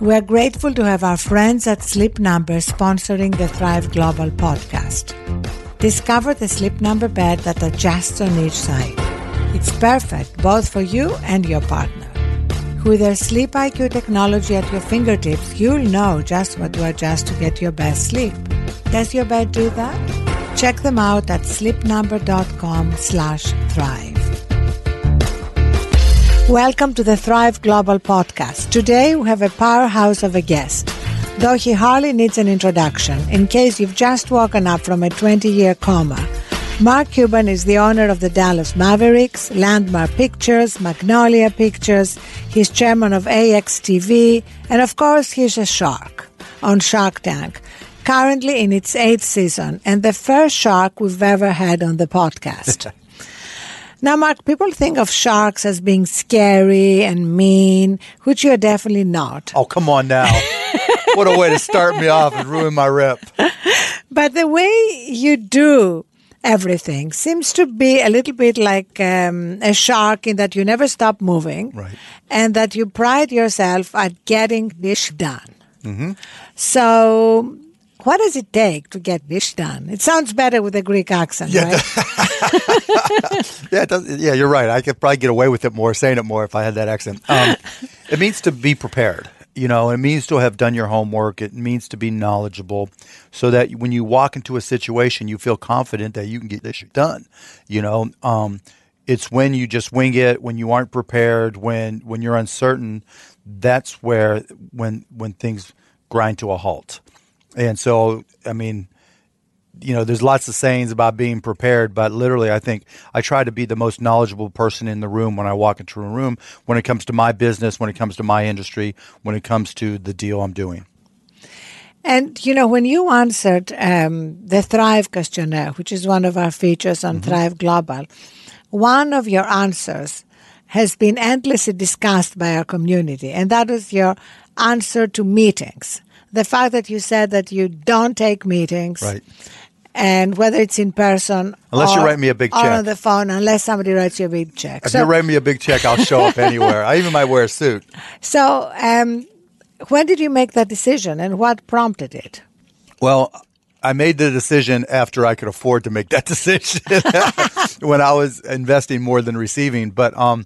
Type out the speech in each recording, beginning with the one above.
We're grateful to have our friends at Sleep Number sponsoring the Thrive Global podcast. Discover the Sleep Number bed that adjusts on each side. It's perfect both for you and your partner. With their Sleep IQ technology at your fingertips, you'll know just what to adjust to get your best sleep. Does your bed do that? Check them out at sleepnumber.com slash thrive. Welcome to the Thrive Global podcast. Today we have a powerhouse of a guest. Though he hardly needs an introduction, in case you've just woken up from a 20 year coma, Mark Cuban is the owner of the Dallas Mavericks, Landmark Pictures, Magnolia Pictures. He's chairman of AXS TV, and of course, he's a shark on Shark Tank, currently in its eighth season, and the first shark we've ever had on the podcast. Now, Mark, people think of sharks as being scary and mean, which you're definitely not. Oh, come on now. what a way to start me off and ruin my rep. But the way you do everything seems to be a little bit like um, a shark in that you never stop moving Right. and that you pride yourself at getting this done. Mm-hmm. So, what does it take to get this done? It sounds better with a Greek accent, right? Yeah, it does, yeah, you're right. I could probably get away with it more, saying it more if I had that accent. Um, it means to be prepared. You know, it means to have done your homework. It means to be knowledgeable, so that when you walk into a situation, you feel confident that you can get this shit done. You know, um, it's when you just wing it, when you aren't prepared, when when you're uncertain. That's where when when things grind to a halt. And so, I mean, you know, there's lots of sayings about being prepared, but literally, I think I try to be the most knowledgeable person in the room when I walk into a room when it comes to my business, when it comes to my industry, when it comes to the deal I'm doing. And you know, when you answered um, the Thrive questionnaire, which is one of our features on Thrive Global, one of your answers has been endlessly discussed by our community, and that was your answer to meetings. The fact that you said that you don't take meetings, Right. And whether it's in person, Unless you write me a big or check. on the phone, unless somebody writes you a big check. If you write me a big check, I'll show up anywhere. I even might wear a suit. so um, when did you make that decision, and what prompted it? Well, I made the decision after I could afford to make that decision when I was investing more than receiving. But um,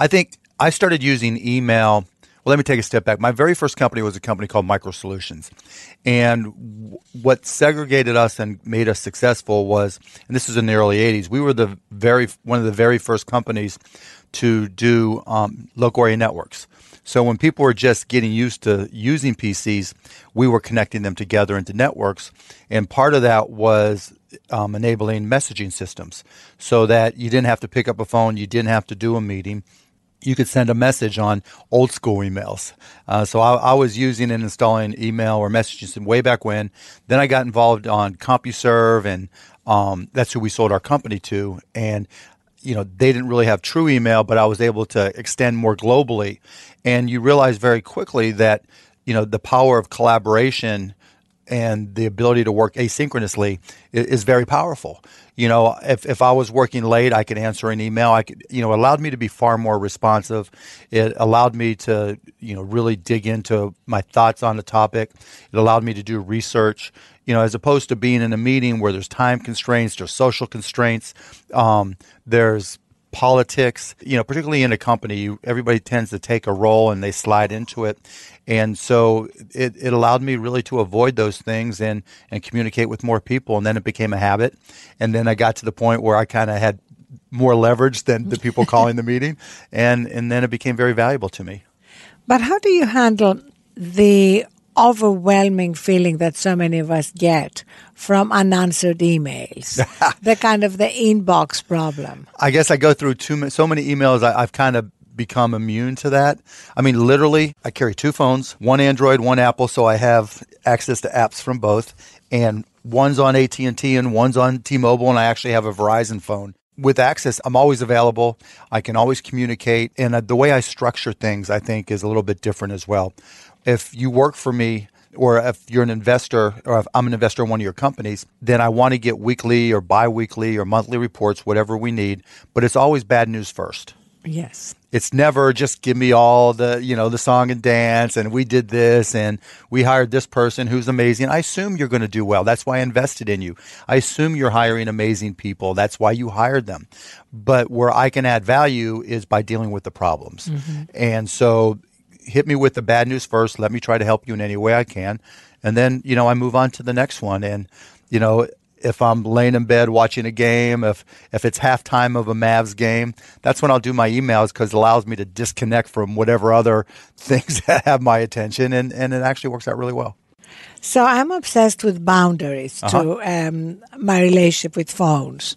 I think I started using email. Well, let me take a step back. My very first company was a company called Micro Solutions. And w- what segregated us and made us successful was, and this was in the early 80s, we were the very one of the very first companies to do um, local area networks. So when people were just getting used to using PCs, we were connecting them together into networks, and part of that was um, enabling messaging systems, so that you didn't have to pick up a phone, you didn't have to do a meeting. You could send a message on old school emails. Uh, so I, I was using and installing email or messaging system way back when. Then I got involved on CompuServe, and um, that's who we sold our company to. And you know they didn't really have true email but i was able to extend more globally and you realize very quickly that you know the power of collaboration and the ability to work asynchronously i- is very powerful. You know if, if i was working late i could answer an email. I could you know allowed me to be far more responsive. It allowed me to you know really dig into my thoughts on the topic. It allowed me to do research you know, as opposed to being in a meeting where there's time constraints, there's social constraints, um, there's politics. You know, particularly in a company, everybody tends to take a role and they slide into it, and so it, it allowed me really to avoid those things and and communicate with more people, and then it became a habit, and then I got to the point where I kind of had more leverage than the people calling the meeting, and and then it became very valuable to me. But how do you handle the overwhelming feeling that so many of us get from unanswered emails? the kind of the inbox problem. I guess I go through too so many emails. I, I've kind of become immune to that. I mean, literally, I carry two phones: one Android, one Apple, so I have access to apps from both. And one's on AT and T, and one's on T-Mobile, and I actually have a Verizon phone. With access, I'm always available. I can always communicate, and uh, the way I structure things, I think, is a little bit different as well. If you work for me, or if you're an investor, or if I'm an investor in one of your companies, then I want to get weekly or bi-weekly or monthly reports, whatever we need. But it's always bad news first Yes. It's never just give me all the, you know, the song and dance and we did this and we hired this person who's amazing. I assume you're going to do well. That's why I invested in you. I assume you're hiring amazing people. That's why you hired them. But where I can add value is by dealing with the problems. Mm-hmm. And so hit me with the bad news first. Let me try to help you in any way I can. And then, you know, I move on to the next one. And, you know, if I'm laying in bed watching a game, if if it's halftime of a Mavs game, that's when I'll do my emails because it allows me to disconnect from whatever other things that have my attention, and and it actually works out really well. So I'm obsessed with boundaries to um, my relationship with phones,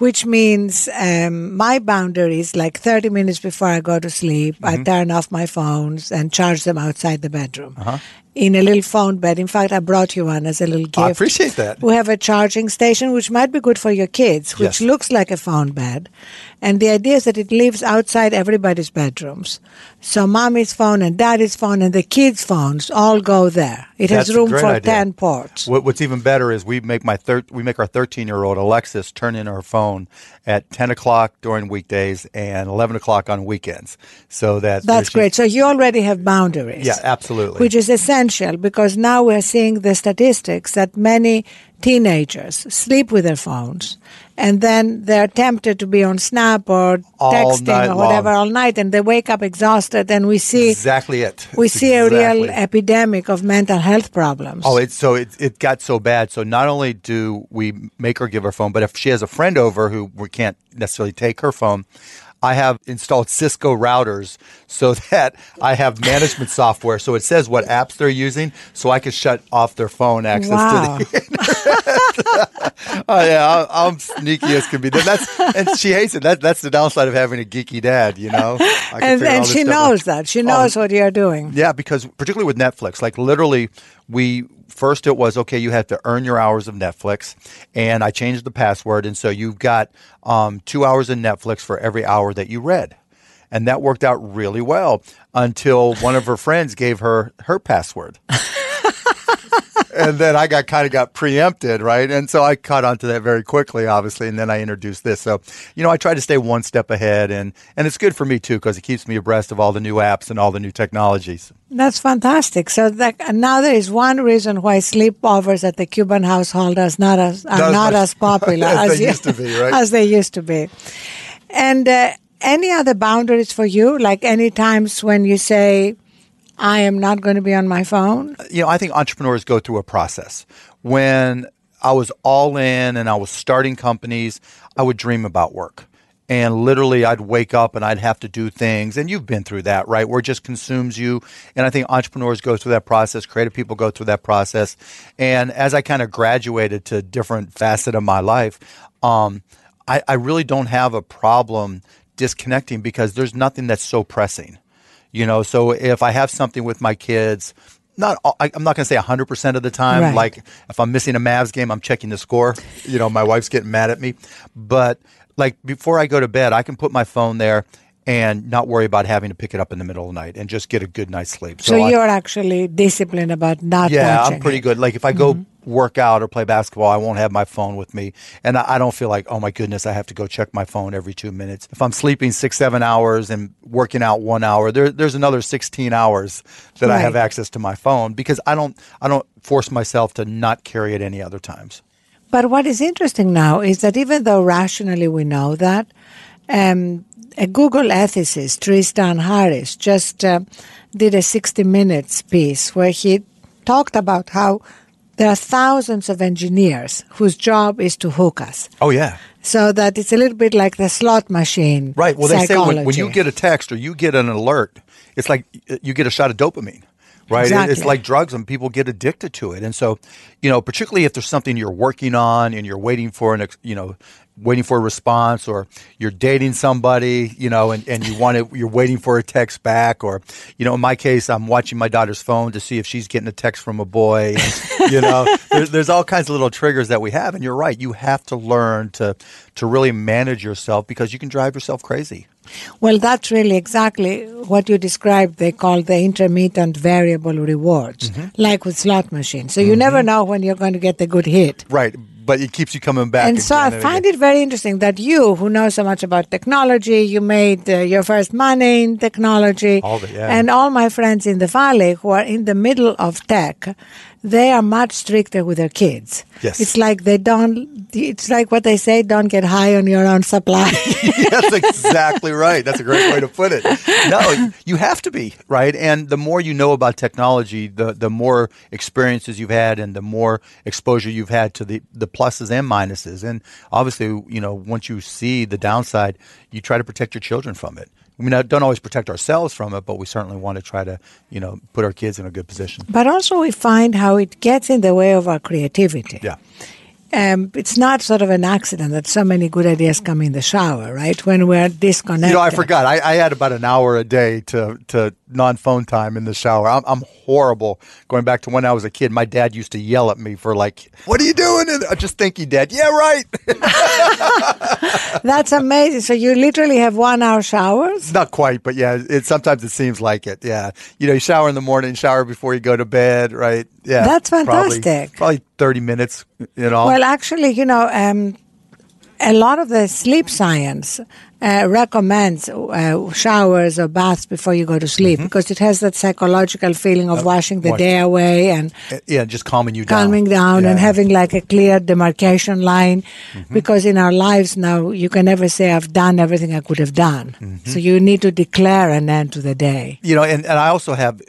which means um, my boundaries, like 30 minutes before I go to sleep, I turn off my phones and charge them outside the bedroom in a little phone bed. In fact, I brought you one as a little gift. I appreciate that. We have a charging station, which might be good for your kids, which Yes. looks like a phone bed. And the idea is that it lives outside everybody's bedrooms. So mommy's phone and daddy's phone and the kids' phones all go there. It That's has room for idea. 10 ports. What's even better is we make my thir- we make our 13 year old Alexis turn in her phone at 10 o'clock during weekdays and 11 o'clock on weekends, so that That's great. So you already have boundaries. Yeah, absolutely. Which is essential because now we're seeing the statistics that many teenagers sleep with their phones and then they're tempted to be on Snap or All texting or whatever long. all night and they wake up exhausted and we see exactly it. we It's see a real epidemic of mental health problems. Oh, it's so it, it got so bad. So not only do we make her give her phone, but if she has a friend over who we can't necessarily take her phone, I have installed Cisco routers so that I have management software. So it says what apps they're using, so I can shut off their phone access wow. to the. Oh yeah, I- I'm sneaky as can be. That's and she hates it. That that's the downside of having a geeky dad. You know, and and she stuff out. knows that. She oh, knows what you're doing. Yeah, because particularly with Netflix, like literally, we first it was okay. You have to earn your hours of Netflix, and I changed the password, and so you've got um, two hours of Netflix for every hour that you read, and that worked out really well until one of her friends gave her her password. and then I got kind of got preempted, right? And so I caught onto that very quickly, obviously, and then I introduced this. So, you know, I try to stay one step ahead, and and it's good for me too because it keeps me abreast of all the new apps and all the new technologies. That's fantastic. So that, now there is one reason why sleepovers at the Cuban household are not as are Not as not much as popular as they you- used to be, right? As they used to be. And uh, any other boundaries for you? Like any times when you say, "I am not going to be on my phone." you know, I think entrepreneurs go through a process. When I was all in and I was starting companies, I would dream about work. And literally, I'd wake up and I'd have to do things. And you've been through that, right? Where it just consumes you. And I think entrepreneurs go through that process, creative people go through that process. And as I kind of graduated to different facet of my life, um, I, I really don't have a problem disconnecting because there's nothing that's so pressing you know so if i have something with my kids not I- i'm not going to say 100% of the time Right. like if i'm missing a mavs game i'm checking the score you know my wife's getting mad at me but like before i go to bed i can put my phone there and not worry about having to pick it up in the middle of the night and just get a good night's sleep So, I- you're actually disciplined about not yeah. I'm pretty it. good. Like if I go mm-hmm. work out or play basketball, I won't have my phone with me, and I, I don't feel like, oh my goodness, I have to go check my phone every two minutes. If I'm sleeping six, seven hours and working out one hour, there, there's another 16 hours that I have access to my phone because I don't, I don't force myself to not carry it any other times. But what is interesting now is that even though rationally we know that, um, a Google ethicist, Tristan Harris, just uh, did a 60 Minutes piece where he talked about how there are thousands of engineers whose job is to hook us. Oh yeah. So that it's a little bit like the slot machine. Right. Well, they say when, when you get a text or you get an alert, it's like uh, you get a shot of dopamine. Right. It- It's like drugs and people get addicted to it. And so, you know, particularly if there's something you're working on and you're waiting for an, ex- you know, waiting for a response or you're dating somebody, you know, and, and you want to, you're waiting for a text back or, you know, in my case, I'm watching my daughter's phone to see if she's getting a text from a boy. And, you know, there's, there's all kinds of little triggers that we have. And you're right. You have to learn to, to really manage yourself because you can drive yourself crazy. Well, that's really exactly what you described. They call the intermittent variable rewards, Mm-hmm. like with slot machines. So you never know when you're going to get the good hit. Right. but it keeps you coming back. And so I find it very interesting that you, who know so much about technology, you made uh, your first money in technology, all the, yeah. and all my friends in the valley who are in the middle of tech, they are much stricter with their kids. Yes. It's like they don't, it's like what they say, don't get high on your own supply. That's exactly right. That's a great way to put it. No, you have to be, right? And the more you know about technology, the, the more experiences you've had and the more exposure you've had to the, the pluses and minuses. And obviously, you know, once you see the downside, you try to protect your children from it. I mean, I don't always protect ourselves from it, but we certainly want to try to, you know, put our kids in a good position. But also, we find how it gets in the way of our creativity. Yeah. Um, it's not sort of an accident that so many good ideas come in the shower, right? When we're disconnected. You know, I forgot. I, I had about an hour a day to, to non-phone time in the shower. I'm, I'm, horrible. Going back to when I was a kid, my dad used to yell at me for like, "What are you doing?" And I just think he dad. Yeah, right. That's amazing. So you literally have one-hour showers? Not quite, but yeah. It sometimes it seems like it. Yeah, you know, you shower in the morning, shower before you go to bed, right? Yeah, that's fantastic. Probably, probably thirty minutes. Well, actually, you know, um, a lot of the sleep science uh, recommends uh, showers or baths before you go to sleep mm-hmm. because it has that psychological feeling of uh, washing the day away and uh, yeah, just calming you down, calming down, yeah. and having like a clear demarcation line. Mm-hmm. Because in our lives now, you can never say I've done everything I could have done. Mm-hmm. So you need to declare an end to the day. You know, and, and I also have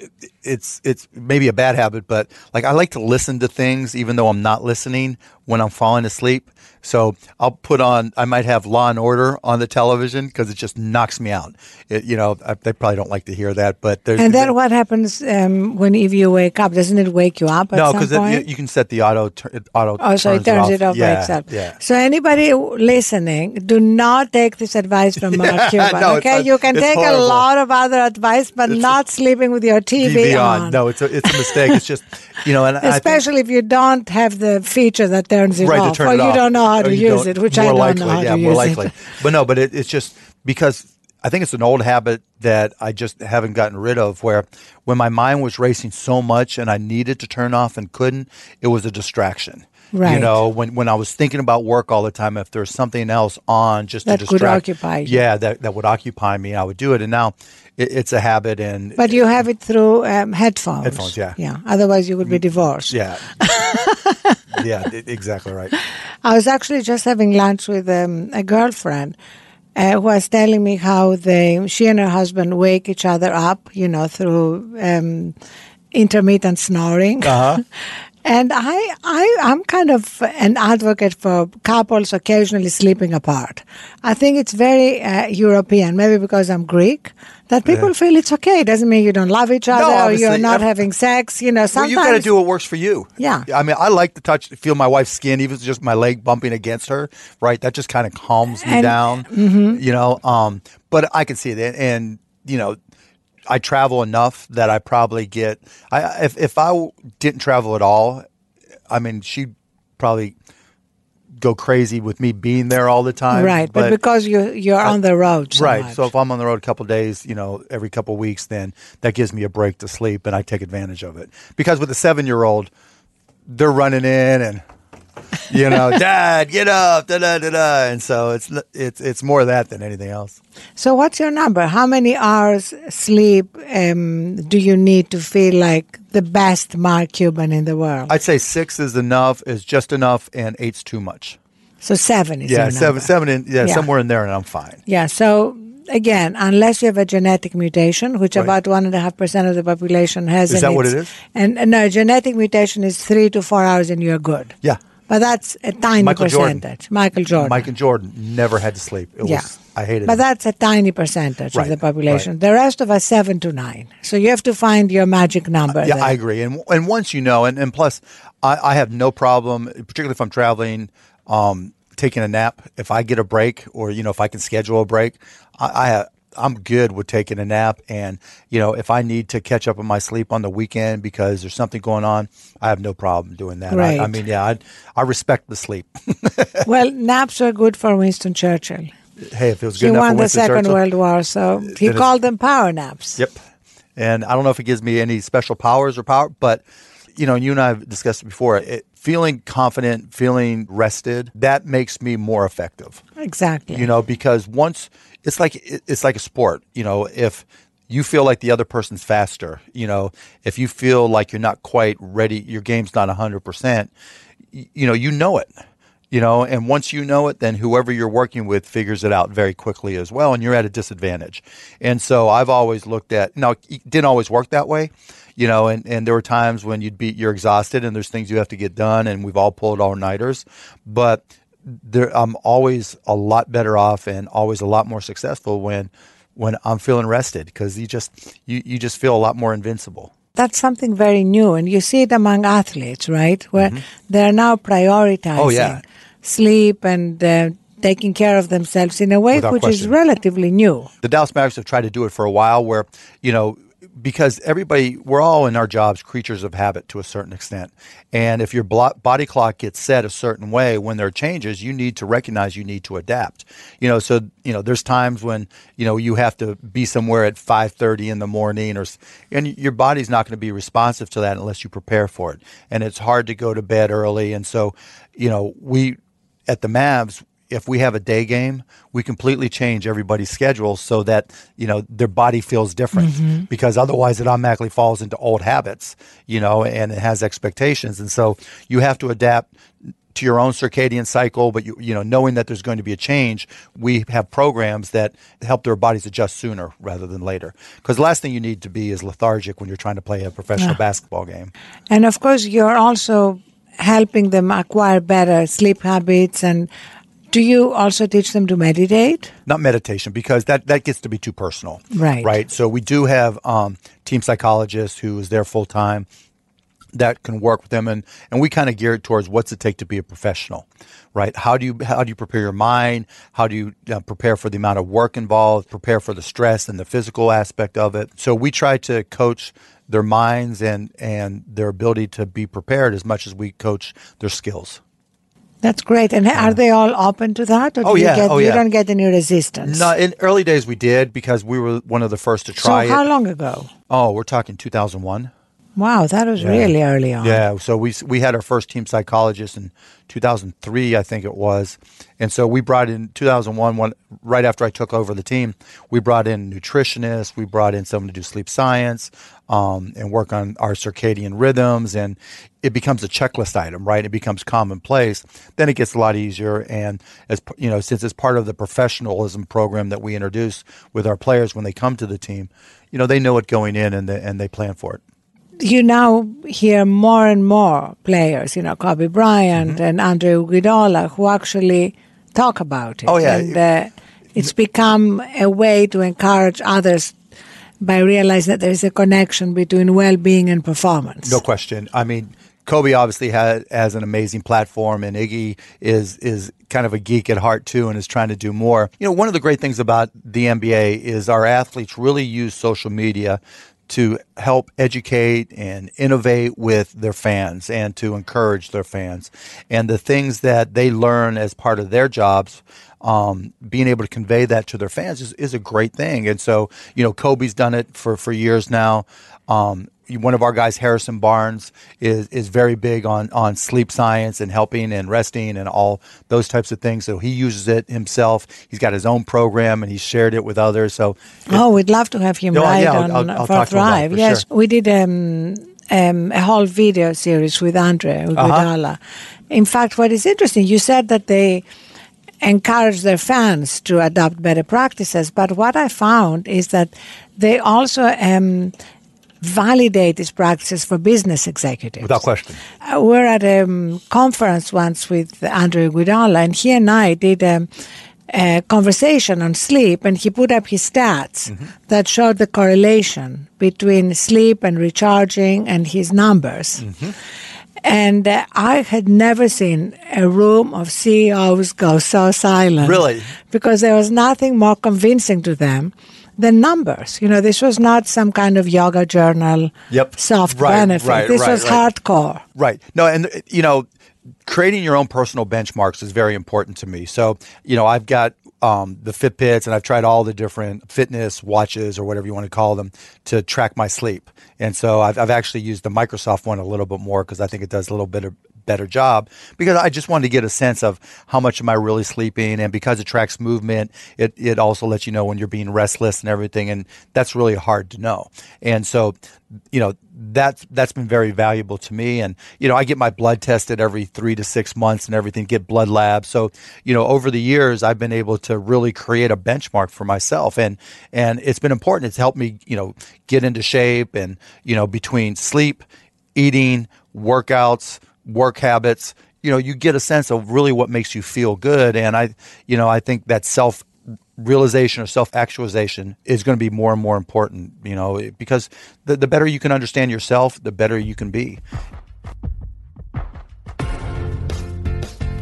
it's it's maybe a bad habit, but like I like to listen to things even though I'm not listening when I'm falling asleep. So I'll put on. I might have Law and Order on the television because it just knocks me out. It, you know, I, they probably don't like to hear that, but there's. And then what happens um, when if you wake up? Doesn't it wake you up? no, because you can set the auto tur- auto. Oh, so it turns it off, it off yeah, by itself. Yeah. So anybody listening, do not take this advice from Mark Cuban. no, okay, a, you can take horrible. a lot of other advice, but it's not sleeping with your TV, TV on. on. No, it's a, it's a mistake. it's just you know, and especially think, if you don't have the feature that turns it right, off, turn or it you off. don't know how to use it, which I don't likely, know how yeah, to more use likely. it. But no, but it, it's just because I think it's an old habit that I just haven't gotten rid of. Where when my mind was racing so much and I needed to turn off and couldn't, it was a distraction. Right. You know, when when I was thinking about work all the time, if there's something else on just that to distract, could occupy you. yeah, that that would occupy me, I would do it. And now it, it's a habit. And but you have it through um, headphones. Headphones, yeah, yeah. Otherwise, you would be divorced. Yeah, yeah, exactly right. I was actually just having lunch with um, a girlfriend uh, who was telling me how they, she and her husband wake each other up, you know, through um, intermittent snoring. Uh-huh. and I, I, I'm kind of an advocate for couples occasionally sleeping apart. I think it's very uh, European, maybe because I'm Greek, that people Yeah. feel it's okay. It doesn't mean you don't love each other or you're not having sex. You know, Well, sometimes you got to do what works for you. Yeah. I mean, I like to touch, feel my wife's skin, even just my leg bumping against her. Right, that just kind of calms me And- down. mm-hmm. You know, um, but I can see that, and you know, I travel enough that I probably get. I if if I didn't travel at all, I mean, she'd probably go crazy with me being there all the time. right, but, because you you're on the road, so right. much. So if I'm on the road a couple days, you know, every couple weeks, then that gives me a break to sleep, and I take advantage of it. Because with a seven year old, they're running in and. You know, Dad, get up, da da da da, and so it's it's it's more that than anything else. So, what's your number? How many hours sleep um, do you need to feel like the best Mark Cuban in the world? I'd say six is enough, is just enough, and eight's too much. so seven is yeah, seven, seven, in, yeah, Yeah. somewhere in there, and I'm fine. Yeah. So again, unless you have a genetic mutation, which Right. about one and a half percent of the population has, Is that what it is? And and no, genetic mutation is three to four hours, and you're good. Yeah, But that's a tiny Michael Jordan. percentage. Michael Jordan. Michael Jordan never had to sleep. It Yeah. was I hated it. But it. that's a tiny percentage Right, of the population. The rest of us seven to nine. So you have to find your magic number. Yeah, there. I agree. And and once you know, and, and plus, I, I have no problem, particularly if I'm traveling, um, taking a nap. If I get a break, or you know, if I can schedule a break, I, I have. I'm good with taking a nap, and you know, if I need to catch up on my sleep on the weekend because there's something going on, I have no problem doing that. I, I mean, yeah, I, I respect the sleep. well, naps were good for Winston Churchill. hey, if it was good He won the Second Churchill, World War, so he called them power naps. Yep. And I don't know if it gives me any special powers or power, but you know, you and I have discussed it before. It, feeling confident, feeling rested, that makes me more effective. Exactly. You know, because once it's like it's like a sport. You know, if you feel like the other person's faster, you know, if you feel like you're not quite ready, your game's not 100%, you know, you know it you know and once you know it then whoever you're working with figures it out very quickly as well and you're at a disadvantage and so i've always looked at now it didn't always work that way you know and, and there were times when you'd be you're exhausted and there's things you have to get done and we've all pulled all-nighters but there, i'm always a lot better off and always a lot more successful when when i'm feeling rested because you just you, you just feel a lot more invincible that's something very new and you see it among athletes right where mm-hmm. they're now prioritizing oh, yeah sleep and uh, taking care of themselves in a way Without which question. is relatively new. The Dallas Mavericks have tried to do it for a while where, you know, because everybody, we're all in our jobs creatures of habit to a certain extent. And if your body clock gets set a certain way, when there are changes, you need to recognize you need to adapt. You know, so, you know, there's times when, you know, you have to be somewhere at 5.30 in the morning or, and your body's not going to be responsive to that unless you prepare for it. And it's hard to go to bed early. And so, you know, we, at the Mavs, if we have a day game, we completely change everybody's schedule so that you know their body feels different mm-hmm. because otherwise it automatically falls into old habits, you know, and it has expectations, and so you have to adapt to your own circadian cycle. But you you know knowing that there's going to be a change, we have programs that help their bodies adjust sooner rather than later. Because the last thing you need to be is lethargic when you're trying to play a professional yeah. basketball game. And of course, you're also helping them acquire better sleep habits and do you also teach them to meditate? Not meditation because that, that gets to be too personal. Right. Right. So we do have um, team psychologists who is there full time that can work with them and, and we kind of gear it towards what's it take to be a professional right how do you how do you prepare your mind how do you uh, prepare for the amount of work involved prepare for the stress and the physical aspect of it so we try to coach their minds and and their ability to be prepared as much as we coach their skills. That's great. And are they all open to that? Or oh, yeah. You, get, oh, you yeah. don't get any resistance? No, in early days we did because we were one of the first to try so how it. long ago? Oh, we're talking 2001. Wow, that was yeah. really early on. Yeah, so we we had our first team psychologist in 2003, I think it was, and so we brought in 2001, one, right after I took over the team. We brought in nutritionists, we brought in someone to do sleep science, um, and work on our circadian rhythms, and it becomes a checklist item, right? It becomes commonplace. Then it gets a lot easier, and as you know, since it's part of the professionalism program that we introduce with our players when they come to the team, you know, they know it going in, and they, and they plan for it you now hear more and more players, you know, Kobe Bryant mm-hmm. and Andre Iguodala, who actually talk about it. Oh yeah, and uh, it's become a way to encourage others by realizing that there is a connection between well-being and performance. No question. I mean, Kobe obviously has, has an amazing platform, and Iggy is is kind of a geek at heart too, and is trying to do more. You know, one of the great things about the NBA is our athletes really use social media to help educate and innovate with their fans and to encourage their fans. And the things that they learn as part of their jobs, um, being able to convey that to their fans is, is a great thing. And so, you know, Kobe's done it for, for years now. Um, one of our guys, Harrison Barnes, is is very big on on sleep science and helping and resting and all those types of things. So he uses it himself. He's got his own program and he's shared it with others. So oh, we'd love to have him no, right yeah, on I'll, I'll for Thrive. For yes, sure. we did um, um, a whole video series with Andre Iguodala. Uh-huh. In fact, what is interesting, you said that they encourage their fans to adopt better practices. But what I found is that they also um, validate these practices for business executives. Without question. Uh, we're at a um, conference once with Andrew Iguodala, and he and I did a, a, conversation on sleep, and he put up his stats mm-hmm. that showed the correlation between sleep and recharging and his numbers. Mm-hmm. And uh, I had never seen a room of CEOs go so silent. Really? Because there was nothing more convincing to them the numbers. You know, this was not some kind of yoga journal yep. soft right, benefit. Right, this right, was hardcore. Right. No, and you know, creating your own personal benchmarks is very important to me. So, you know, I've got um, the Fitbits and I've tried all the different fitness watches or whatever you want to call them to track my sleep. And so I've, I've actually used the Microsoft one a little bit more because I think it does a little bit of better job because I just wanted to get a sense of how much am I really sleeping. And because it tracks movement it, it also lets you know when you're being restless and everything. And that's really hard to know. And so you know that's that's been very valuable to me. And you know I get my blood tested every 3 to 6 months and everything get blood labs. So you know over the years I've been able to really create a benchmark for myself. And and it's been important. It's helped me you know get into shape and you know between sleep eating workouts work habits you know you get a sense of really what makes you feel good and I you know I think that self realization or self actualization is going to be more and more important, you know, because the, the better you can understand yourself, the better you can be.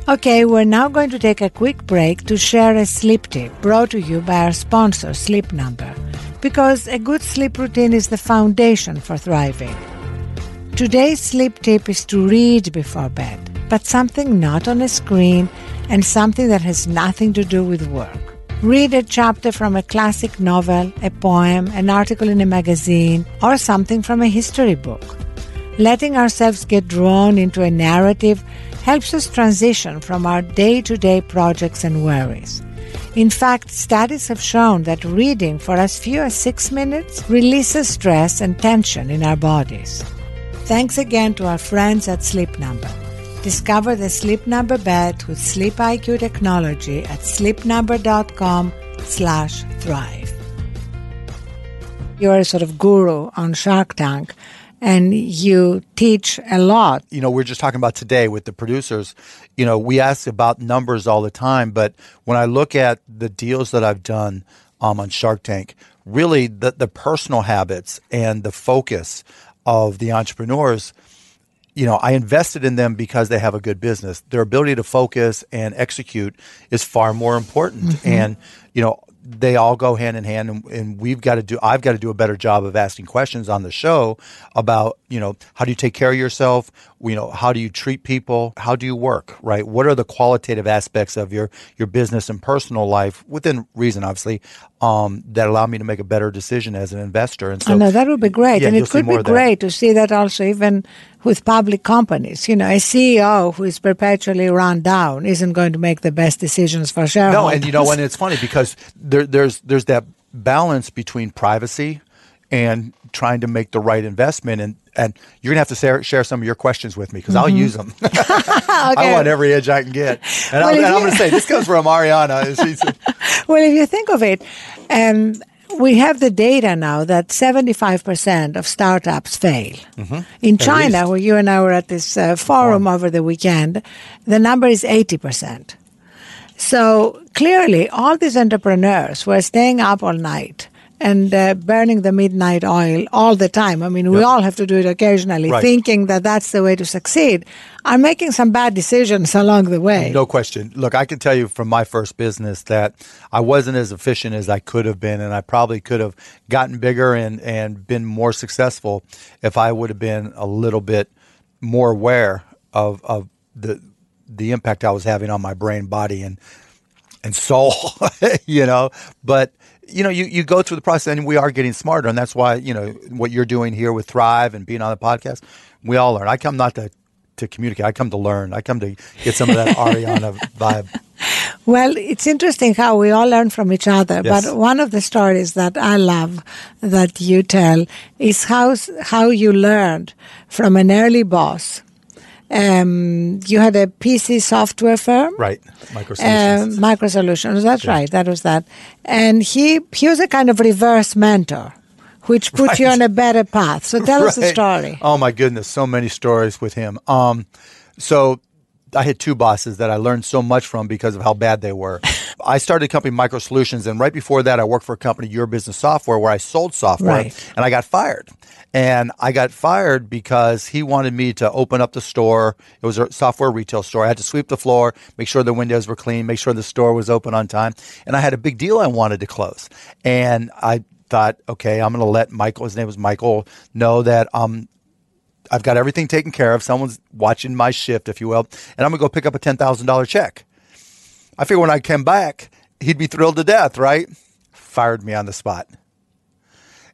Okay, we're now going to take a quick break to share a sleep tip brought to you by our sponsor, Sleep Number, because a good sleep routine is the foundation for thriving. Today's sleep tip is to read before bed, but something not on a screen and something that has nothing to do with work. Read a chapter from a classic novel, a poem, an article in a magazine, or something from a history book. Letting ourselves get drawn into a narrative helps us transition from our day to day projects and worries. In fact, studies have shown that reading for as few as six minutes releases stress and tension in our bodies. Thanks again to our friends at Sleep Number. Discover the Sleep Number bed with Sleep IQ technology at sleepnumber.com slash thrive. You're a sort of guru on Shark Tank and you teach a lot. You know, we're just talking about today with the producers. You know, we ask about numbers all the time, but when I look at the deals that I've done um, on Shark Tank, really the, the personal habits and the focus of the entrepreneurs – you know, I invested in them because they have a good business. Their ability to focus and execute is far more important. Mm-hmm. And, you know, they all go hand in hand and, and, we've got to do i've got to do a better job of asking questions on the show about you know how do you take care of yourself you know how do you treat people how do you work right what are the qualitative aspects of your your business and personal life within reason obviously um, that allow me to make a better decision as an investor and so I know that would be great yeah, and it could be great to see that also even with public companies you know a ceo who is perpetually run down isn't going to make the best decisions for shareholders no and you know and it's funny because there, there's there's that balance between privacy and trying to make the right investment and and you're gonna have to share, share some of your questions with me because mm-hmm. I'll use them. okay. I want every edge I can get, and, well, I'm, I'm going to say this comes from Arianna. Well, if you think of it, um, we have the data now that 75% of startups fail. Mm-hmm. In at China, least. where you and I were at this uh, forum over the weekend, the number is 80%. So clearly, all these entrepreneurs were staying up all night and uh, burning the midnight oil all the time. I mean, we all have to do it occasionally, right. thinking that that's the way to succeed. I'm making some bad decisions along the way. No question. Look, I can tell you from my first business that I wasn't as efficient as I could have been, and I probably could have gotten bigger and, and been more successful if I would have been a little bit more aware of, of the the impact I was having on my brain, body, and and soul. you know, but you know, you, you go through the process and we are getting smarter. And that's why, you know, what you're doing here with Thrive and being on the podcast, we all learn. I come not to, to communicate, I come to learn. I come to get some of that Arianna vibe. Well, it's interesting how we all learn from each other. Yes. But one of the stories that I love that you tell is how, how you learned from an early boss um, you had a PC software firm, right? Micro Solutions. Uh, Micro Solutions. That's yeah. right. That was that. And he he was a kind of reverse mentor, which put right. you on a better path. So tell right. us the story. Oh my goodness, so many stories with him. Um, so I had two bosses that I learned so much from because of how bad they were. I started a company, Micro Solutions, and right before that, I worked for a company, Your Business Software, where I sold software, right. and I got fired. And I got fired because he wanted me to open up the store. It was a software retail store. I had to sweep the floor, make sure the windows were clean, make sure the store was open on time. And I had a big deal I wanted to close. And I thought, okay, I'm going to let Michael, his name was Michael, know that um, I've got everything taken care of. Someone's watching my shift, if you will, and I'm going to go pick up a $10,000 check. I figure when I came back, he'd be thrilled to death, right? Fired me on the spot.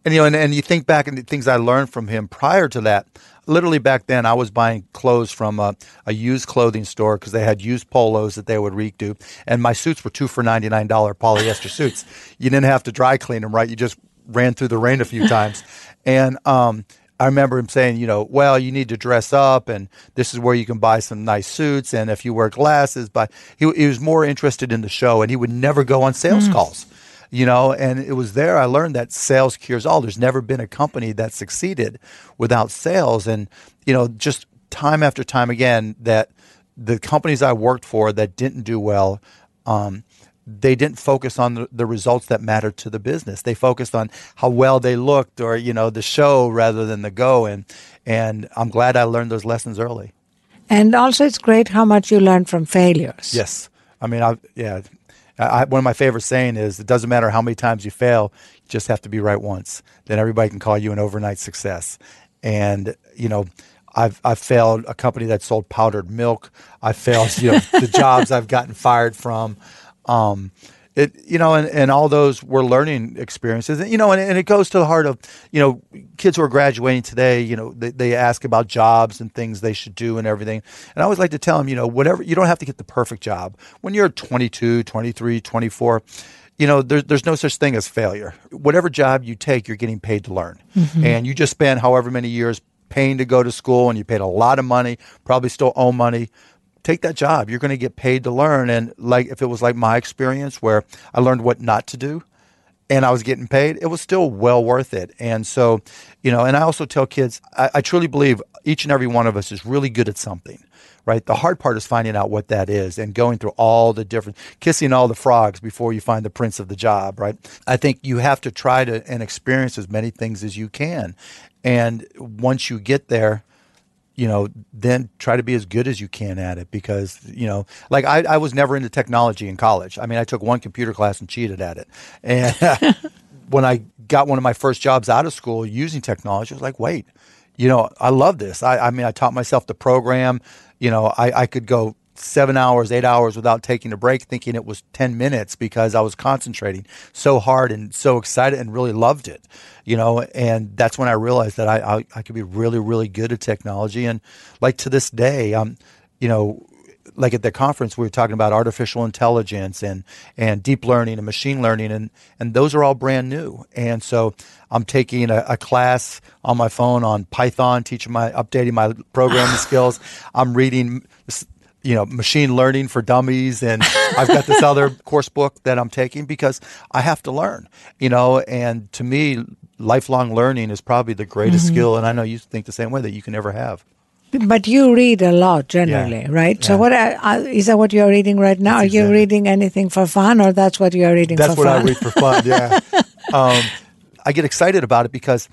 And you know, and, and you think back and the things I learned from him prior to that. Literally back then, I was buying clothes from a, a used clothing store because they had used polos that they would redo, and my suits were two for ninety nine dollar polyester suits. You didn't have to dry clean them, right? You just ran through the rain a few times, and um, I remember him saying, you know, well, you need to dress up, and this is where you can buy some nice suits, and if you wear glasses, but he, he was more interested in the show, and he would never go on sales mm. calls you know and it was there i learned that sales cures all there's never been a company that succeeded without sales and you know just time after time again that the companies i worked for that didn't do well um, they didn't focus on the, the, results that mattered to the business they focused on how well they looked or you know the show rather than the go and and i'm glad i learned those lessons early and also it's great how much you learn from failures yes i mean I've yeah I, one of my favorite saying is, "It doesn't matter how many times you fail; you just have to be right once. Then everybody can call you an overnight success." And you know, I've I've failed a company that sold powdered milk. I failed, you know, the jobs I've gotten fired from. Um, it you know and, and all those were learning experiences and, you know and, and it goes to the heart of you know kids who are graduating today you know they, they ask about jobs and things they should do and everything and i always like to tell them you know whatever you don't have to get the perfect job when you're 22 23 24 you know, there, there's no such thing as failure. Whatever job you take, you're getting paid to learn. Mm-hmm. And you just spend however many years paying to go to school and you paid a lot of money, probably still owe money take that job. You're going to get paid to learn. And like if it was like my experience where I learned what not to do and I was getting paid, it was still well worth it. And so, you know, and I also tell kids, I, I truly believe each and every one of us is really good at something right? The hard part is finding out what that is and going through all the different, kissing all the frogs before you find the prince of the job, right? I think you have to try to and experience as many things as you can. And once you get there, you know, then try to be as good as you can at it because, you know, like I, I was never into technology in college. I mean, I took one computer class and cheated at it. And uh, when I got one of my first jobs out of school using technology, I was like, wait, you know, I love this. I, I mean, I taught myself to program. You know, I, I could go seven hours, eight hours without taking a break, thinking it was 10 minutes because I was concentrating so hard and so excited and really loved it, you know. And that's when I realized that I, I, I could be really, really good at technology. And like to this day, um, you know, like at the conference, we were talking about artificial intelligence and, and deep learning and machine learning, and, and those are all brand new. And so I'm taking a, a class on my phone on Python, teaching my updating my programming skills. I'm reading you know machine learning for dummies and i've got this other course book that i'm taking because i have to learn you know and to me lifelong learning is probably the greatest mm-hmm. skill and i know you think the same way that you can ever have but you read a lot generally, yeah. right? Yeah. So what uh, uh, is that? What you're reading right now? That's Are exactly. you reading anything for fun, or that's what you're reading? That's what fun? I read for fun. Yeah, um, I get excited about it because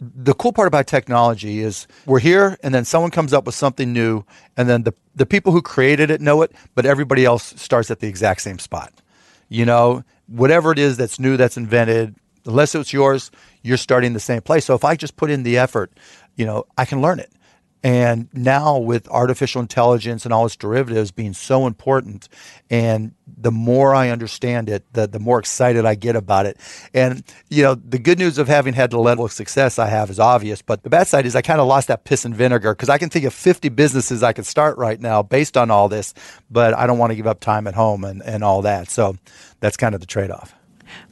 the cool part about technology is we're here and then someone comes up with something new and then the, the people who created it know it but everybody else starts at the exact same spot. You know whatever it is that's new that's invented unless it's yours you're starting the same place. So if i just put in the effort you know i can learn it and now with artificial intelligence and all its derivatives being so important, and the more I understand it, the, the more excited I get about it. And, you know, the good news of having had the level of success I have is obvious, but the bad side is I kind of lost that piss and vinegar because I can think of 50 businesses I could start right now based on all this, but I don't want to give up time at home and, and all that. So that's kind of the trade off.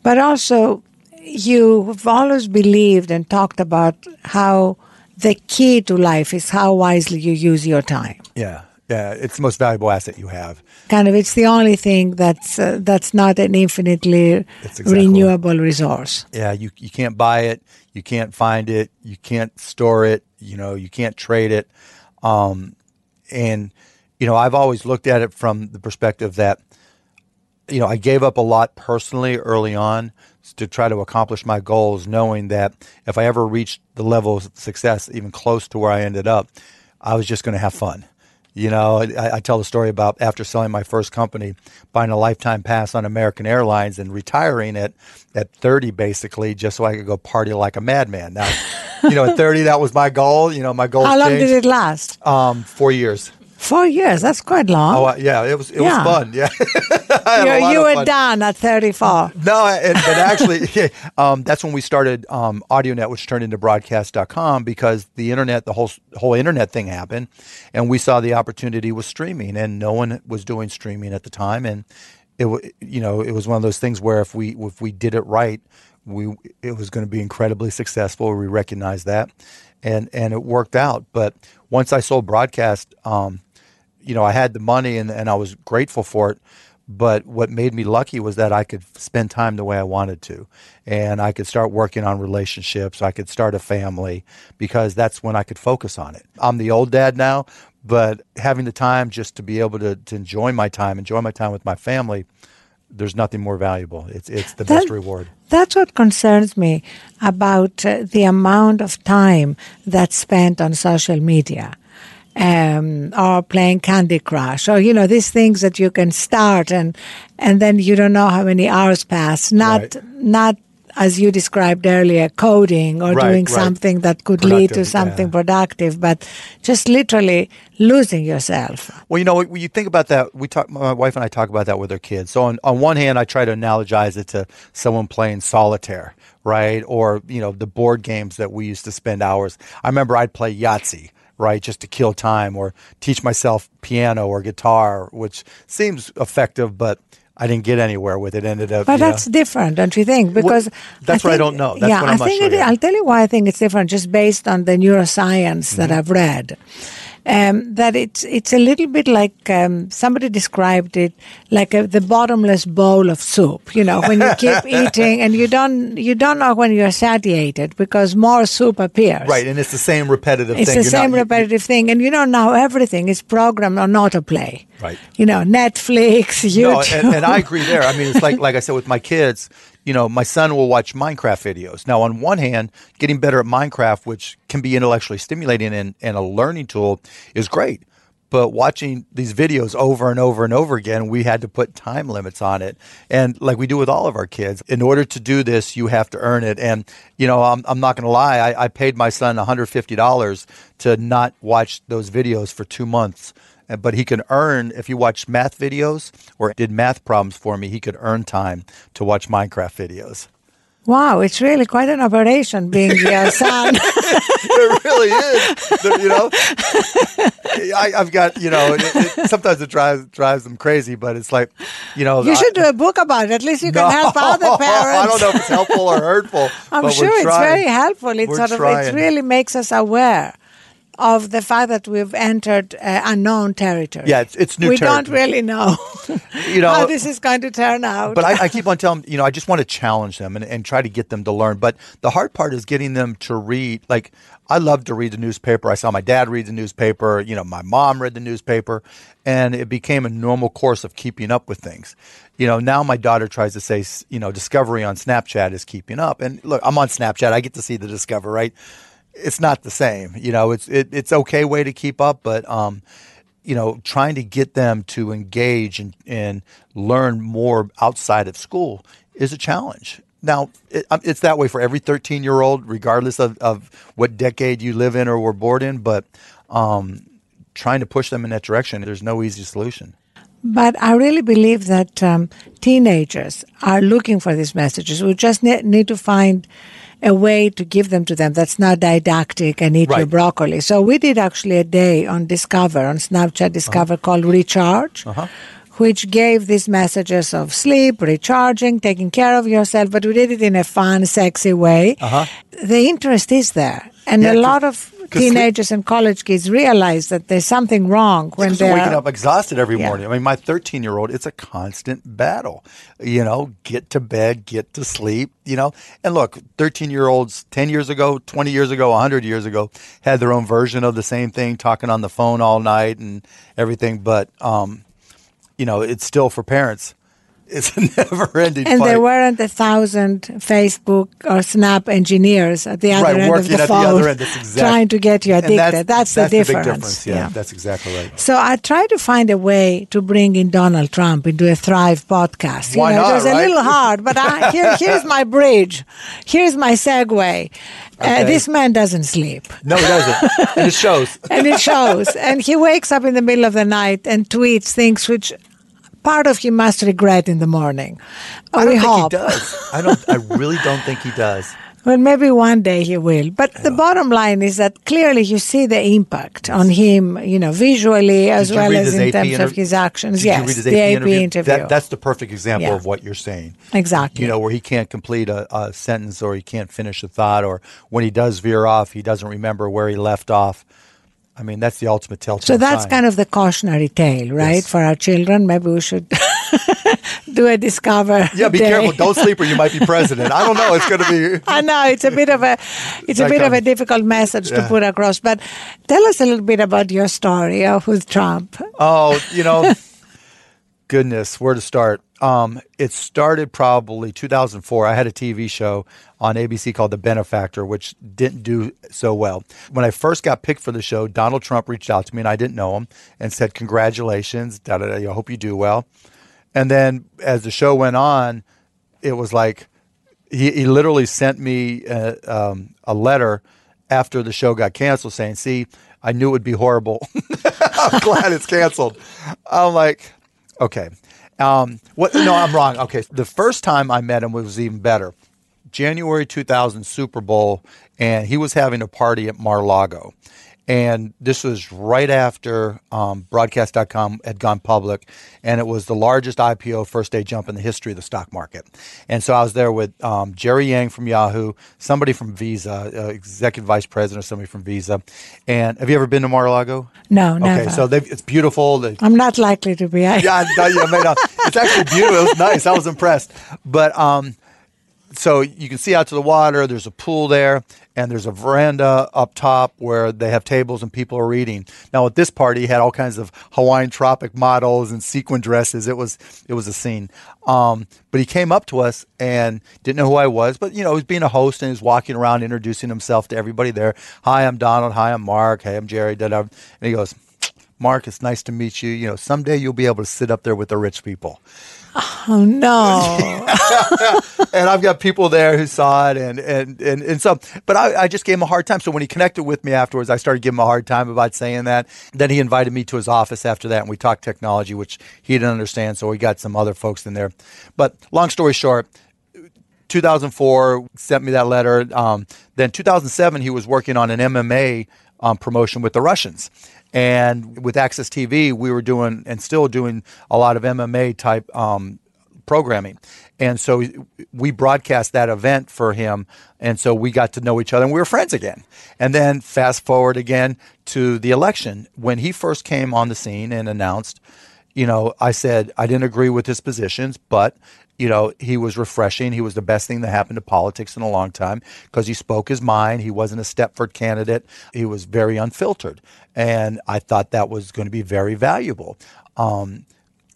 But also, you've always believed and talked about how the key to life is how wisely you use your time. Yeah. Yeah, it's the most valuable asset you have. Kind of, it's the only thing that's uh, that's not an infinitely exactly renewable resource. Yeah, you you can't buy it, you can't find it, you can't store it, you know, you can't trade it, um, and you know, I've always looked at it from the perspective that, you know, I gave up a lot personally early on to try to accomplish my goals, knowing that if I ever reached the level of success, even close to where I ended up, I was just going to have fun. You know, I, I, tell the story about after selling my first company, buying a lifetime pass on American Airlines and retiring it at 30, basically, just so I could go party like a madman. Now, you know, at 30, that was my goal. You know, my goal. How long changed. did it last? Um, four years. Four years. That's quite long. Oh uh, yeah, it was it Yeah. was fun. Yeah, I had a you were done at 34. No, and, and actually, um, that's when we started um, AudioNet, which turned into Broadcast.com because the internet, the whole whole internet thing happened, and we saw the opportunity with streaming, and no one was doing streaming at the time, and it you know it was one of those things where if we if we did it right, we it was going to be incredibly successful. We recognized that, and and it worked out. But once I sold Broadcast. Um, you know, I had the money and, and I was grateful for it. But what made me lucky was that I could spend time the way I wanted to. And I could start working on relationships. I could start a family because that's when I could focus on it. I'm the old dad now, but having the time just to be able to, to enjoy my time, enjoy my time with my family, there's nothing more valuable. It's, it's the best reward. That's what concerns me about uh, the amount of time that's spent on social media. Um, or playing Candy Crush, or you know these things that you can start and and then you don't know how many hours pass. Not Right. not as you described earlier, coding or Right, doing right. something that could lead to something yeah. productive, but just literally losing yourself. Well, you know, when you think about that, we talk. My wife and I talk about that with our kids. So on, on one hand, I try to analogize it to someone playing solitaire, right? Or you know, the board games that we used to spend hours. I remember I'd play Yahtzee, right, just to kill time, or teach myself piano or guitar, which seems effective, but I didn't get anywhere with it. Ended up, But you know- that's different, don't you think? Because that's what I don't know. That's yeah, what I'm I think sure it. I'll tell you why I think it's different, just based on the neuroscience that Mm-hmm. I've read. Um, that it's it's a little bit like um, somebody described it like a, the bottomless bowl of soup. You know, when you keep eating and you don't you don't know when you're satiated because more soup appears. right, and it's the same repetitive It's thing. the You're not- same you- you- repetitive thing, and you don't know now everything is programmed on autoplay. Right. You know, Netflix, YouTube. No, and, and I agree there. I mean, it's like like I said with my kids. You know, my son will watch Minecraft videos. Now, on one hand, getting better at Minecraft, which can be intellectually stimulating and, and a learning tool, is great. But watching these videos over and over and over again, we had to put time limits on it. And like we do with all of our kids, in order to do this, you have to earn it. And, you know, I'm, I'm not going to lie, I, I paid my son $150 to not watch those videos for two months Uh, but he can earn if you watch math videos or did math problems for me he could earn time to watch minecraft videos Wow, it's really quite an operation being your son. it really is you know I, i've got you know it, it, sometimes it drives drives them crazy but it's like you know You I- should do a book about it. At least you No, can help other parents. I don't know if it's helpful or hurtful. I'm but sure it's very helpful. It We're sort of it really makes us aware of the fact that we've entered uh, unknown territory. Yeah, it's- it's new We don't really know You know, how this is going to turn out. but I, I keep on telling them, you know, I just want to challenge them and, and try to get them to learn. But the hard part is getting them to read. Like, I love to read the newspaper. I saw my dad read the newspaper. You know, my mom read the newspaper, and it became a normal course of keeping up with things. You know, now my daughter tries to say, you know, Discovery on Snapchat is keeping up. And look, I'm on Snapchat. I get to see the Discover, right? It's not the same. You know, it's it, it's okay way to keep up, but um, you know, trying to get them to engage and, and learn more outside of school is a challenge. Now, it, um, it's that way for every 13 year old, regardless of, of what decade you live in or were born in, but um, trying to push them in that direction, there's no easy solution. But I really believe that um, teenagers are looking for these messages. We just ne- need to find a way to give them to them that's not didactic and eat your broccoli. So we did actually a day on Discover, on Snapchat Discover uh-huh. called Recharge. Uh-huh. Which gave these messages of sleep, recharging, taking care of yourself, but we did it in a fun, sexy way. Uh-huh. The interest is there. And Yeah, a lot of teenagers and college kids realize that there's something wrong when they're waking up exhausted every Yeah. morning. I mean, my 13 year old, it's a constant battle. You know, get to bed, get to sleep, you know. And look, 13 year olds 10 years ago, 20 years ago, 100 years ago had their own version of the same thing, talking on the phone all night and everything. But, um, you know, it's still for parents. It's a never ending And fight. there weren't a thousand Facebook or Snap engineers at the other right, end of the at phone the other end. That's exactly trying to get you addicted. That's, the big difference. difference. Yeah, that's exactly right. So I tried to find a way to bring in Donald Trump into a Thrive podcast. You Why know, not, it was a little hard, but I, here, here's my bridge. Here's my segue. Uh, this man doesn't sleep. No, he doesn't. and it shows. and it shows. And he wakes up in the middle of the night and tweets things which part of him must regret in the morning. I we don't think hope. he does. I don't. I really don't think he does. Well, maybe one day he will. But the bottom line is that clearly you see the impact on him, you know, visually as well as in AP terms of his actions. Did yes, you read his the AP, AP interview. That, that's the perfect example Yeah. of what you're saying. exactly. You know, where he can't complete a, a sentence or he can't finish a thought, or when he does veer off, he doesn't remember where he left off. I mean, that's the ultimate telltale. so that's sign. kind of the cautionary tale, right, Yes. for our children. Maybe we should do a discover. Yeah, be day. careful. Don't sleep or you might be president. I don't know. It's going to be. I know it's a bit of a it's a That bit of a difficult message to put across. But tell us a little bit about your story with Trump. Oh, you know, goodness, where to start? Um, it started probably 2004. I had a TV show on ABC called The Benefactor, which didn't do so well. When I first got picked for the show, Donald Trump reached out to me, and I didn't know him, and said, "Congratulations, da, da, da, I hope you do well." And then as the show went on, it was like he, he literally sent me a, um, a letter after the show got canceled saying, "See, I knew it would be horrible. I'm glad it's canceled." I'm like, okay. Um, what? No, I'm wrong. Okay, the first time I met him was even better. January 2000 Super Bowl, and he was having a party at Mar-a-Lago. And this was right after um, broadcast.com had gone public, and it was the largest IPO first day jump in the history of the stock market. And so I was there with um, Jerry Yang from Yahoo, somebody from Visa, uh, executive vice president or somebody from Visa. And have you ever been to Mar-a-Lago? No, never. Okay, so it's beautiful. They, I'm not likely to be. I, yeah, may not. It's actually beautiful. It was nice. I was impressed. But um, so you can see out to the water. There's a pool there, and there's a veranda up top where they have tables and people are eating. Now at this party, he had all kinds of Hawaiian tropic models and sequin dresses. It was it was a scene. Um, but he came up to us and didn't know who I was, but you know, he was being a host and he was walking around introducing himself to everybody there. Hi, I'm Donald. Hi, I'm Mark. Hey, I'm Jerry. Da, da. And he goes. Mark, it's nice to meet you. You know, someday you'll be able to sit up there with the rich people. Oh no. and I've got people there who saw it, and and and, and so, but I, I just gave him a hard time. So when he connected with me afterwards, I started giving him a hard time about saying that. Then he invited me to his office after that, and we talked technology, which he didn't understand. So we got some other folks in there. But long story short, 2004 sent me that letter. Um, then 2007, he was working on an MMA um, promotion with the Russians. And with AXS TV, we were doing and still doing a lot of MMA type um, programming. And so we broadcast that event for him. And so we got to know each other and we were friends again. And then fast forward again to the election. When he first came on the scene and announced, you know, I said I didn't agree with his positions, but you know, he was refreshing. He was the best thing that happened to politics in a long time because he spoke his mind. He wasn't a Stepford candidate. He was very unfiltered, and I thought that was going to be very valuable. Um,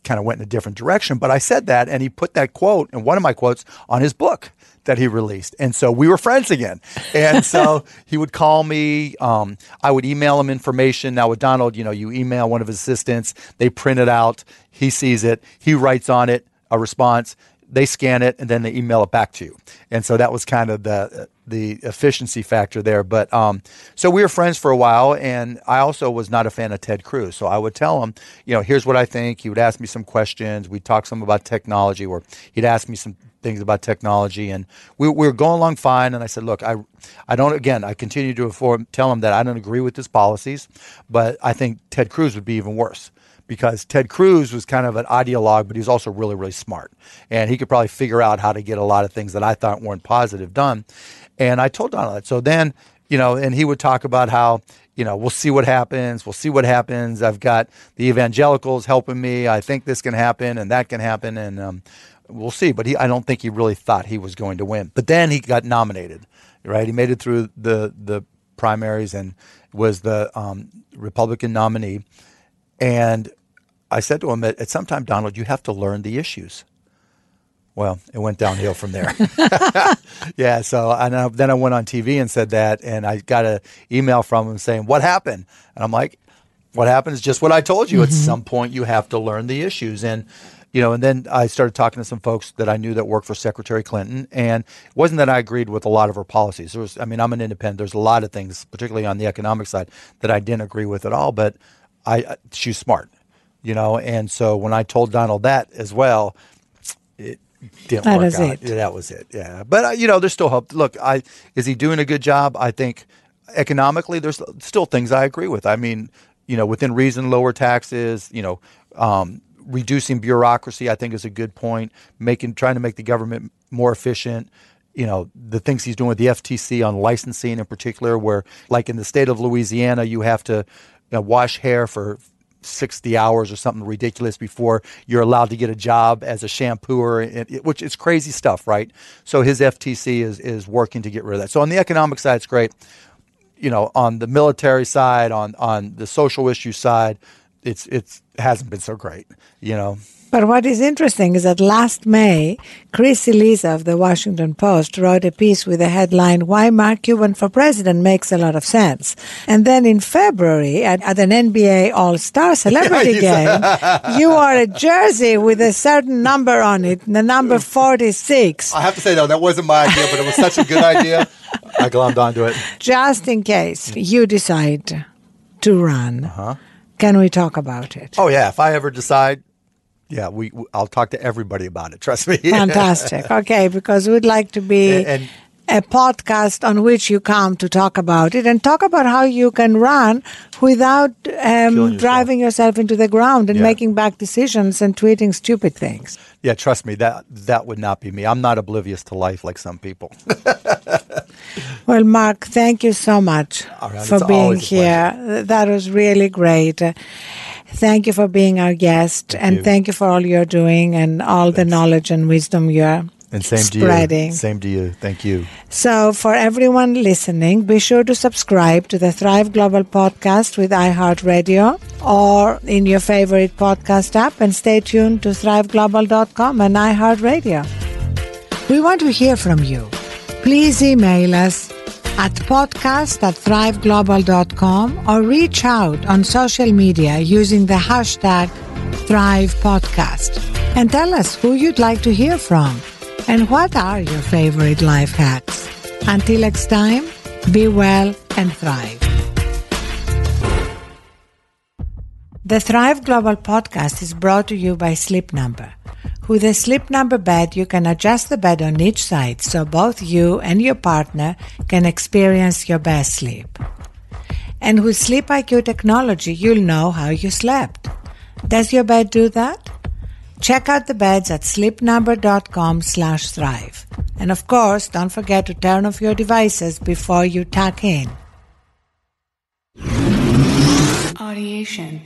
kind of went in a different direction, but I said that, and he put that quote and one of my quotes on his book that he released, and so we were friends again. And so he would call me. Um, I would email him information. Now with Donald, you know, you email one of his assistants, they print it out, he sees it, he writes on it a response. They scan it and then they email it back to you. And so that was kind of the the efficiency factor there. But um, so we were friends for a while, and I also was not a fan of Ted Cruz. So I would tell him, you know, here's what I think. He would ask me some questions. We'd talk some about technology, or he'd ask me some things about technology, and we, we were going along fine. And I said, look, I I don't again. I continue to inform, tell him that I don't agree with his policies, but I think Ted Cruz would be even worse because Ted Cruz was kind of an ideologue, but he was also really, really smart. And he could probably figure out how to get a lot of things that I thought weren't positive done. And I told Donald that. So then, you know, and he would talk about how, you know, we'll see what happens. We'll see what happens. I've got the evangelicals helping me. I think this can happen and that can happen. And um, we'll see. But he, I don't think he really thought he was going to win. But then he got nominated, right? He made it through the, the primaries and was the um, Republican nominee. And I said to him at, at some time, Donald, you have to learn the issues. Well, it went downhill from there. yeah. So and I, then I went on TV and said that, and I got an email from him saying, "What happened?" And I'm like, "What happened is just what I told you. At mm-hmm. some point, you have to learn the issues." And you know, and then I started talking to some folks that I knew that worked for Secretary Clinton, and it wasn't that I agreed with a lot of her policies. There was, I mean, I'm an independent. There's a lot of things, particularly on the economic side, that I didn't agree with at all. But I, she's smart, you know, and so when I told Donald that as well, it didn't That work out. it. That was it. Yeah, but uh, you know, there's still hope. Look, I is he doing a good job? I think economically, there's still things I agree with. I mean, you know, within reason, lower taxes. You know, um, reducing bureaucracy. I think is a good point. Making trying to make the government more efficient. You know, the things he's doing with the FTC on licensing in particular, where like in the state of Louisiana, you have to you know, wash hair for 60 hours or something ridiculous before you're allowed to get a job as a shampooer, which is crazy stuff, right? So his FTC is is working to get rid of that. So on the economic side, it's great. You know, on the military side, on on the social issue side, it's it's hasn't been so great. You know, But what is interesting is that last May, Chris Cillizza of the Washington Post wrote a piece with the headline, Why Mark Cuban for President Makes a Lot of Sense. And then in February, at, at an NBA All Star celebrity game, you wore a jersey with a certain number on it, the number 46, I have to say though that wasn't my idea, but it was such a good idea. I glommed onto it. just in case you decide to run. Uh-huh. Can we talk about it? Oh yeah, if I ever decide, yeah, we I'll talk to everybody about it. Trust me. Fantastic. Okay, because we'd like to be And- and- a podcast on which you come to talk about it and talk about how you can run without um, yourself. driving yourself into the ground and Yeah. making bad decisions and tweeting stupid things. Yeah, trust me, that that would not be me. I'm not oblivious to life like some people. Well, Mark, thank you so much right, for being here. Th- That was really great. Thank you for being our guest, and you. thank you for all you're doing and all the knowledge and wisdom you're And same spreading. to you. Same to you. Thank you. So, for everyone listening, be sure to subscribe to the Thrive Global podcast with iHeartRadio or in your favorite podcast app and stay tuned to thriveglobal.com and iHeartRadio. We want to hear from you. Please email us at podcast at thriveglobal.com or reach out on social media using the hashtag Thrive Podcast and tell us who you'd like to hear from and what are your favorite life hacks. Until next time, be well and thrive. The Thrive Global podcast is brought to you by Sleep Number. With a Sleep Number bed, you can adjust the bed on each side so both you and your partner can experience your best sleep. And with Sleep IQ technology, you'll know how you slept. Does your bed do that? Check out the beds at sleepnumber.com slash thrive. And of course, don't forget to turn off your devices before you tuck in. Audiation.